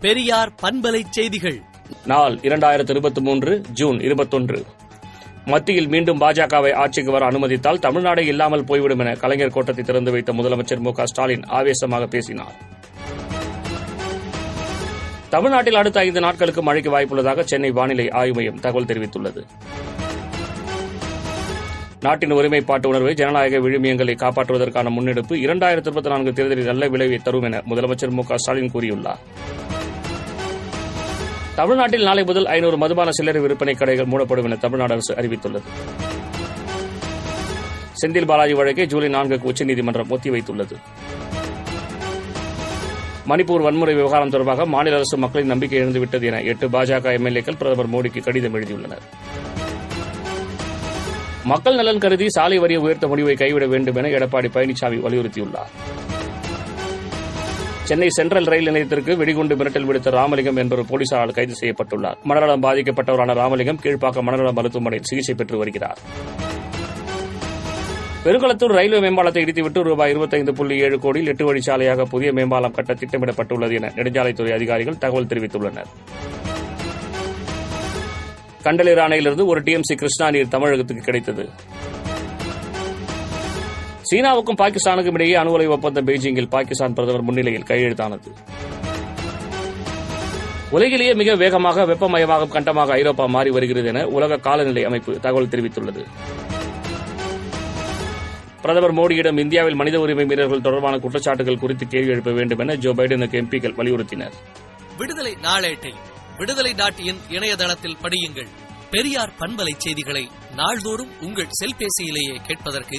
பெரியார் பண்பலை செய்திகள். நாள் இரண்டாயிரத்து இருபத்தி மூன்று ஜூன் இருபத்தொன்று. மத்தியில் மீண்டும் பாஜகவை ஆட்சிக்கு வர அனுமதித்தால் தமிழ்நாடே இல்லாமல் போய்விடும் என கலைஞர் கோட்டத்தை திறந்து வைத்த முதலமைச்சர் மு ஸ்டாலின் ஆவேசமாக பேசினார். தமிழ்நாட்டில் அடுத்த ஐந்து நாட்களுக்கு மழைக்கு வாய்ப்புள்ளதாக சென்னை வானிலை ஆய்வு மையம் தகவல் தெரிவித்துள்ளது. நாட்டின் ஒருமைப்பாட்டு உணர்வை ஜனநாயக விழுமியங்களை காப்பாற்றுவதற்கான முன்னெடுப்பு இரண்டாயிரத்து இருபத்தி நான்கு தேர்தலில் நல்ல விளைவை தரும் என முதலமைச்சர் மு ஸ்டாலின் கூறியுள்ளார். தமிழ்நாட்டில் நாளை முதல் ஐநூறு மதுபான சில்லறை விற்பனை கடைகள் மூடப்படும் என தமிழ்நாடு அரசு அறிவித்துள்ளது. செந்தில் பாலாஜி வழக்கை ஜூலை நான்குக்கு உச்சநீதிமன்றம் ஒத்திவைத்துள்ளது. மணிப்பூர் வன்முறை விவகாரம் தொடர்பாக மாநில அரசு மக்களின் நம்பிக்கை இழந்துவிட்டது என எட்டு பாஜக எம்எல்ஏக்கள் பிரதமர் மோடிக்கு கடிதம் எழுதியுள்ளனர். மக்கள் நலன் கருதி சாலை வரியை உயர்த்த முடிவை கைவிட வேண்டும் என எடப்பாடி பழனிசாமி வலியுறுத்தியுள்ளார். சென்னை சென்ட்ரல் ரயில் நிலையத்திற்கு வெடிகுண்டு மிரட்டல் விடுத்த ராமலிங்கம் என்பவர் போலீசாரால் கைது செய்யப்பட்டுள்ளார். மனநலம் பாதிக்கப்பட்டவரான ராமலிங்கம் கீழ்ப்பாக்கம் மனநல மருத்துவமனையில் சிகிச்சை பெற்று வருகிறார். பெருங்குளத்தூர் ரயில்வே மேம்பாலத்தை இடித்துவிட்டு ரூபாய் இருபத்தைந்து புள்ளி ஏழு கோடியில் எட்டு வழிச்சாலையாக புதிய மேம்பாலம் கட்ட திட்டமிடப்பட்டுள்ளது என நெடுஞ்சாலைத்துறை அதிகாரிகள் தகவல் தெரிவித்துள்ளனர். கண்டலேர் அணையிலிருந்து ஒரு டிஎம்சி கிருஷ்ணா நீர் தமிழகத்துக்கு கிடைத்தது. சீனாவுக்கும் பாகிஸ்தானுக்கும் இடையே அணுகலை ஒப்பந்தம் பெய்ஜிங்கில் பாகிஸ்தான் பிரதமர் முன்னிலையில் கையெழுத்தானது. உலகிலேயே மிக வேகமாக வெப்பமயமாகும் கண்டமாக ஐரோப்பா மாறி வருகிறது என உலக காலநிலை அமைப்பு தகவல் தெரிவித்துள்ளது. பிரதமர் மோடியிடம் இந்தியாவில் மனித உரிமை மீறல்கள் தொடர்பான குற்றச்சாட்டுகள் குறித்து கேள்வி எழுப்ப வேண்டும் என ஜோ பைடனுக்கு எம்பிக்கள் வலியுறுத்தினர். விடுதலை நாளேட்டை விடுதலை நாட்டியின் இணையதளத்தில் படியுங்கள். பெரியார் பண்பலை செய்திகளை நாள்தோறும் உங்கள் செல்பேசியிலேயே கேட்பதற்கு